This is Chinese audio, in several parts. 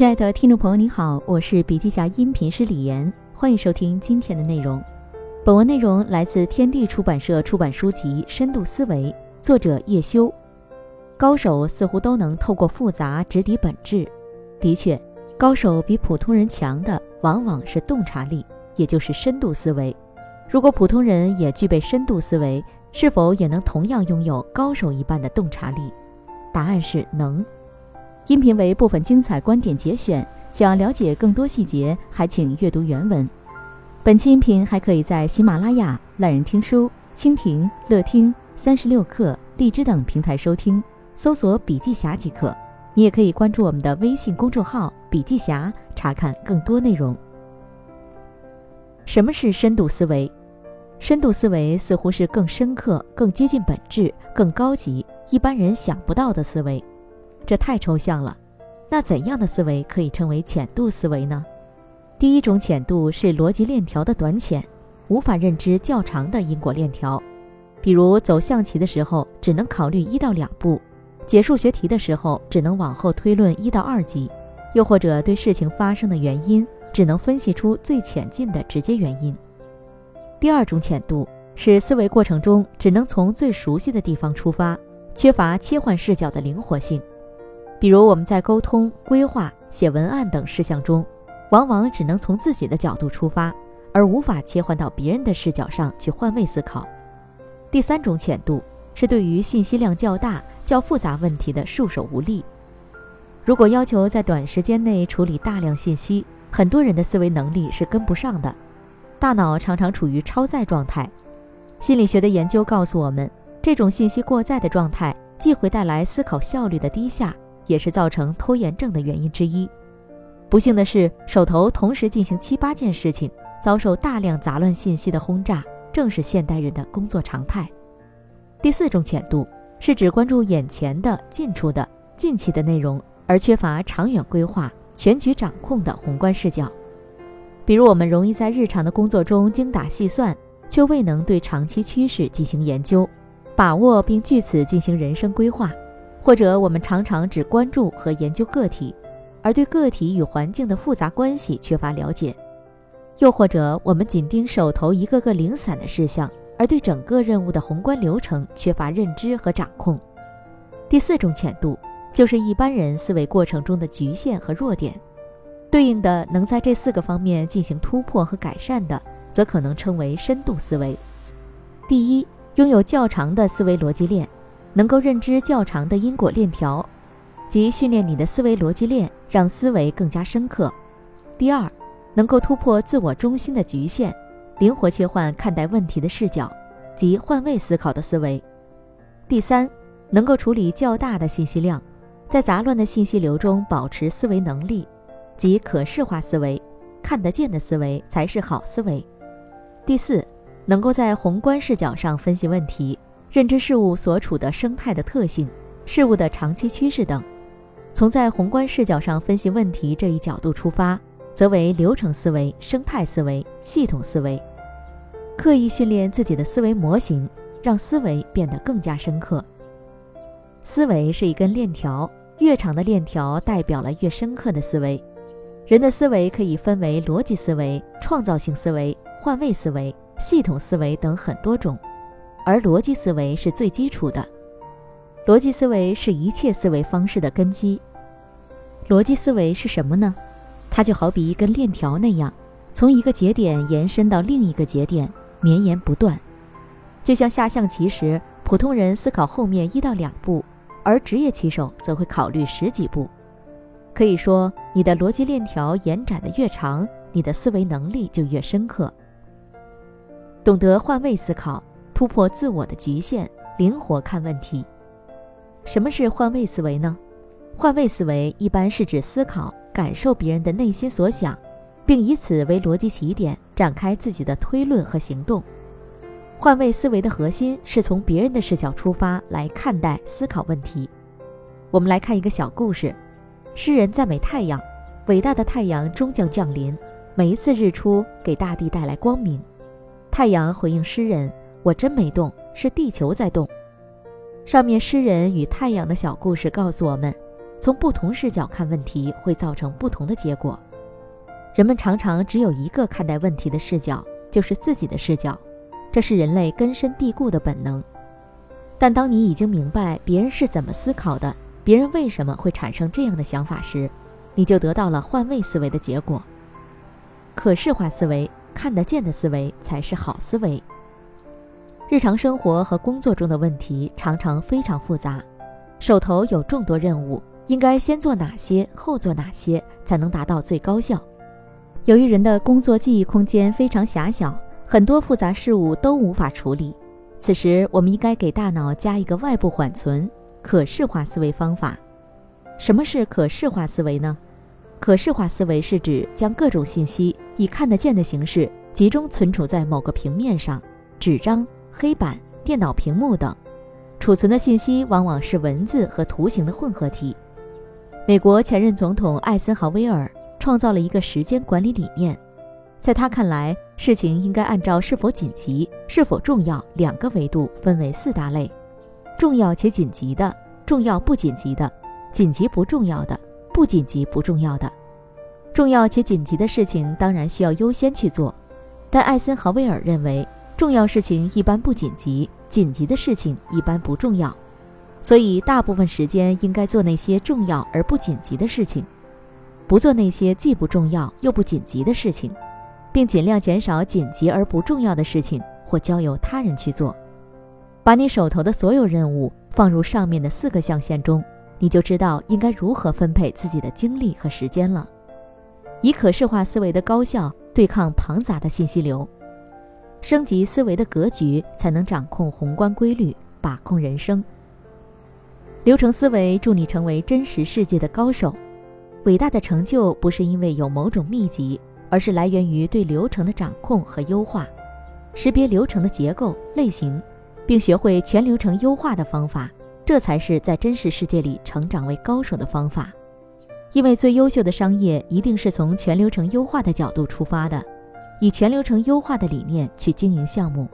亲爱的听众朋友，你好，我是笔记侠音频师李岩，欢迎收听今天的内容。本文内容来自天地出版社出版书籍《深度思维》，作者叶修。高手似乎都能透过复杂直抵本质。的确，高手比普通人强的往往是洞察力，也就是深度思维。如果普通人也具备深度思维，是否也能同样拥有高手一般的洞察力？答案是能。音频为部分精彩观点节选，想了解更多细节，还请阅读原文。本期音频还可以在喜马拉雅、懒人听书、蜻蜓、乐听、三十六课、荔枝等平台收听，搜索“笔记侠”即可。你也可以关注我们的微信公众号“笔记侠”，查看更多内容。什么是深度思维？深度思维似乎是更深刻、更接近本质、更高级、一般人想不到的思维。这太抽象了。那怎样的思维可以称为浅度思维呢？第一种浅度是逻辑链条的短浅，无法认知较长的因果链条。比如走象棋的时候，只能考虑一到两步；解数学题的时候，只能往后推论一到二级；又或者对事情发生的原因，只能分析出最浅近的直接原因。第二种浅度是思维过程中只能从最熟悉的地方出发，缺乏切换视角的灵活性。比如我们在沟通、规划、写文案等事项中。往往只能从自己的角度出发，而无法切换到别人的视角上去换位思考。第三种浅度是对于信息量较大、较复杂问题的束手无力。如果要求在短时间内处理大量信息，很多人的思维能力是跟不上的，大脑常常处于超载状态。心理学的研究告诉我们，这种信息过载的状态既会带来思考效率的低下，也是造成拖延症的原因之一。不幸的是，手头同时进行七八件事情，遭受大量杂乱信息的轰炸，正是现代人的工作常态。第四种浅度是只关注眼前的、近处的、近期的内容，而缺乏长远规划、全局掌控的宏观视角。比如，我们容易在日常的工作中精打细算，却未能对长期趋势进行研究、把握，并据此进行人生规划；或者，我们常常只关注和研究个体。而对个体与环境的复杂关系缺乏了解，又或者我们紧盯手头一个个零散的事项，而对整个任务的宏观流程缺乏认知和掌控。第四种浅度就是一般人思维过程中的局限和弱点，对应的能在这四个方面进行突破和改善的，则可能称为深度思维。第一，拥有较长的思维逻辑链，能够认知较长的因果链条。即训练你的思维逻辑链，让思维更加深刻。第二，能够突破自我中心的局限，灵活切换看待问题的视角，即换位思考的思维。第三，能够处理较大的信息量，在杂乱的信息流中保持思维能力，即可视化思维，看得见的思维才是好思维。第四，能够在宏观视角上分析问题，认知事物所处的生态的特性、事物的长期趋势等。从在宏观视角上分析问题这一角度出发，则为流程思维、生态思维、系统思维。刻意训练自己的思维模型，让思维变得更加深刻。思维是一根链条，越长的链条代表了越深刻的思维。人的思维可以分为逻辑思维、创造性思维、换位思维、系统思维等很多种，而逻辑思维是最基础的。逻辑思维是一切思维方式的根基。逻辑思维是什么呢？它就好比一根链条那样，从一个节点延伸到另一个节点，绵延不断。就像下象棋时，普通人思考后面一到两步，而职业棋手则会考虑十几步。可以说，你的逻辑链条延展的越长，你的思维能力就越深刻。懂得换位思考，突破自我的局限，灵活看问题。什么是换位思维呢？换位思维一般是指思考、感受别人的内心所想，并以此为逻辑起点，展开自己的推论和行动。换位思维的核心是从别人的视角出发来看待、思考问题。我们来看一个小故事：诗人赞美太阳，伟大的太阳终将降临，每一次日出给大地带来光明。太阳回应诗人：“我真没动，是地球在动。”上面诗人与太阳的小故事告诉我们，从不同视角看问题会造成不同的结果。人们常常只有一个看待问题的视角，就是自己的视角，这是人类根深蒂固的本能。但当你已经明白别人是怎么思考的，别人为什么会产生这样的想法时，你就得到了换位思维的结果。可视化思维、看得见的思维才是好思维。日常生活和工作中的问题常常非常复杂，手头有众多任务，应该先做哪些，后做哪些，才能达到最高效？由于人的工作记忆空间非常狭小，很多复杂事物都无法处理。此时，我们应该给大脑加一个外部缓存、可视化思维方法。什么是可视化思维呢？可视化思维是指将各种信息以看得见的形式集中存储在某个平面上，纸张、黑板、电脑屏幕等。储存的信息往往是文字和图形的混合体。美国前任总统艾森豪威尔创造了一个时间管理理念。在他看来，事情应该按照是否紧急、是否重要两个维度分为四大类：重要且紧急的、重要不紧急的、紧急不重要的、不紧急不重要的。重要且紧急的事情当然需要优先去做，但艾森豪威尔认为，重要事情一般不紧急，紧急的事情一般不重要，所以大部分时间应该做那些重要而不紧急的事情，不做那些既不重要又不紧急的事情。并尽量减少紧急而不重要的事情，或交由他人去做。把你手头的所有任务放入上面的四个象限中，你就知道应该如何分配自己的精力和时间了。以可视化思维的高效对抗庞杂的信息流，升级思维的格局，才能掌控宏观规律，把控人生。流程思维助你成为真实世界的高手。伟大的成就不是因为有某种秘籍。而是来源于对流程的掌控和优化，识别流程的结构类型，并学会全流程优化的方法，这才是在真实世界里成长为高手的方法。因为最优秀的商业一定是从全流程优化的角度出发的，以全流程优化的理念去经营项目。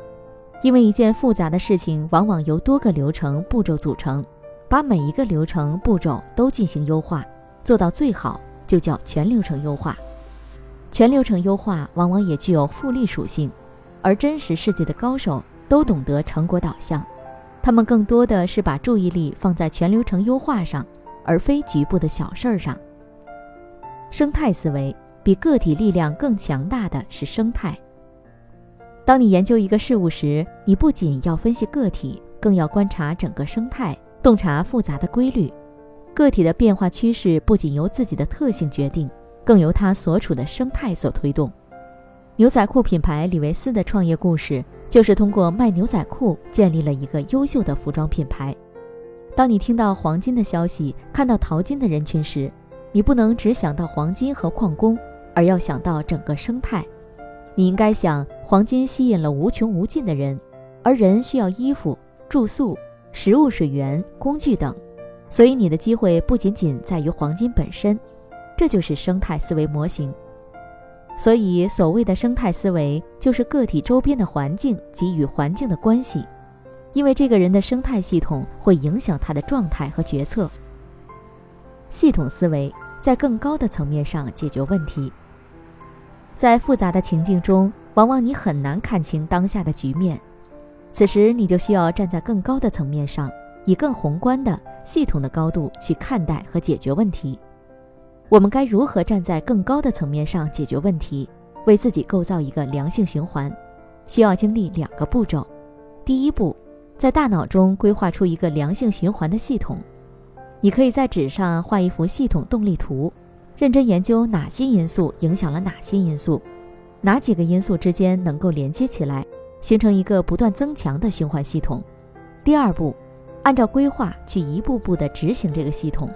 因为一件复杂的事情往往由多个流程步骤组成，把每一个流程步骤都进行优化，做到最好，就叫全流程优化。全流程优化往往也具有复利属性，而真实世界的高手都懂得成果导向，他们更多的是把注意力放在全流程优化上，而非局部的小事儿上。生态思维比个体力量更强大的是生态。当你研究一个事物时，你不仅要分析个体，更要观察整个生态，洞察复杂的规律。个体的变化趋势不仅由自己的特性决定。更由他所处的生态所推动。牛仔裤品牌李维斯的创业故事，就是通过卖牛仔裤建立了一个优秀的服装品牌。当你听到黄金的消息，看到淘金的人群时，你不能只想到黄金和矿工，而要想到整个生态。你应该想，黄金吸引了无穷无尽的人，而人需要衣服、住宿、食物、水源、工具等，所以你的机会不仅仅在于黄金本身。这就是生态思维模型。所以，所谓的生态思维，就是个体周边的环境及与环境的关系，因为这个人的生态系统会影响他的状态和决策。系统思维在更高的层面上解决问题。在复杂的情境中，往往你很难看清当下的局面，此时你就需要站在更高的层面上，以更宏观的系统的高度去看待和解决问题。我们该如何站在更高的层面上解决问题，为自己构造一个良性循环？需要经历两个步骤。第一步，在大脑中规划出一个良性循环的系统。你可以在纸上画一幅系统动力图，认真研究哪些因素影响了哪些因素，哪几个因素之间能够连接起来，形成一个不断增强的循环系统。第二步，按照规划去一步步地执行这个系统。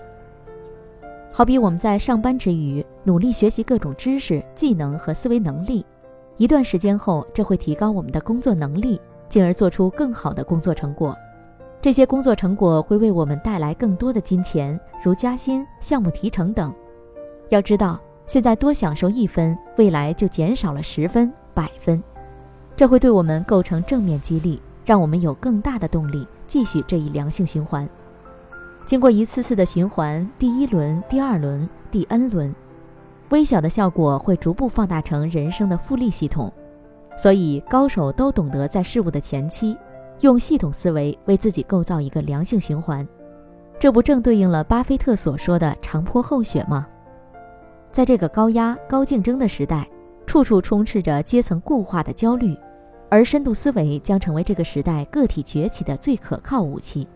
好比我们在上班之余努力学习各种知识、技能和思维能力，一段时间后，这会提高我们的工作能力，进而做出更好的工作成果。这些工作成果会为我们带来更多的金钱，如加薪、项目提成等。要知道，现在多享受一分，未来就减少了十分、百分，这会对我们构成正面激励，让我们有更大的动力继续这一良性循环。经过一次次的循环，第一轮、第二轮、第 N 轮，微小的效果会逐步放大成人生的复利系统。所以，高手都懂得在事物的前期，用系统思维为自己构造一个良性循环。这不正对应了巴菲特所说的“长坡厚雪”吗？在这个高压、高竞争的时代，处处充斥着阶层固化的焦虑，而深度思维将成为这个时代个体崛起的最可靠武器。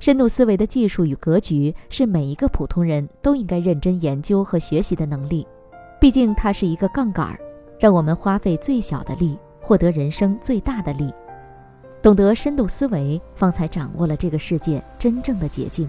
深度思维的技术与格局是每一个普通人都应该认真研究和学习的能力，毕竟它是一个杠杆，让我们花费最小的力获得人生最大的利。懂得深度思维，方才掌握了这个世界真正的捷径。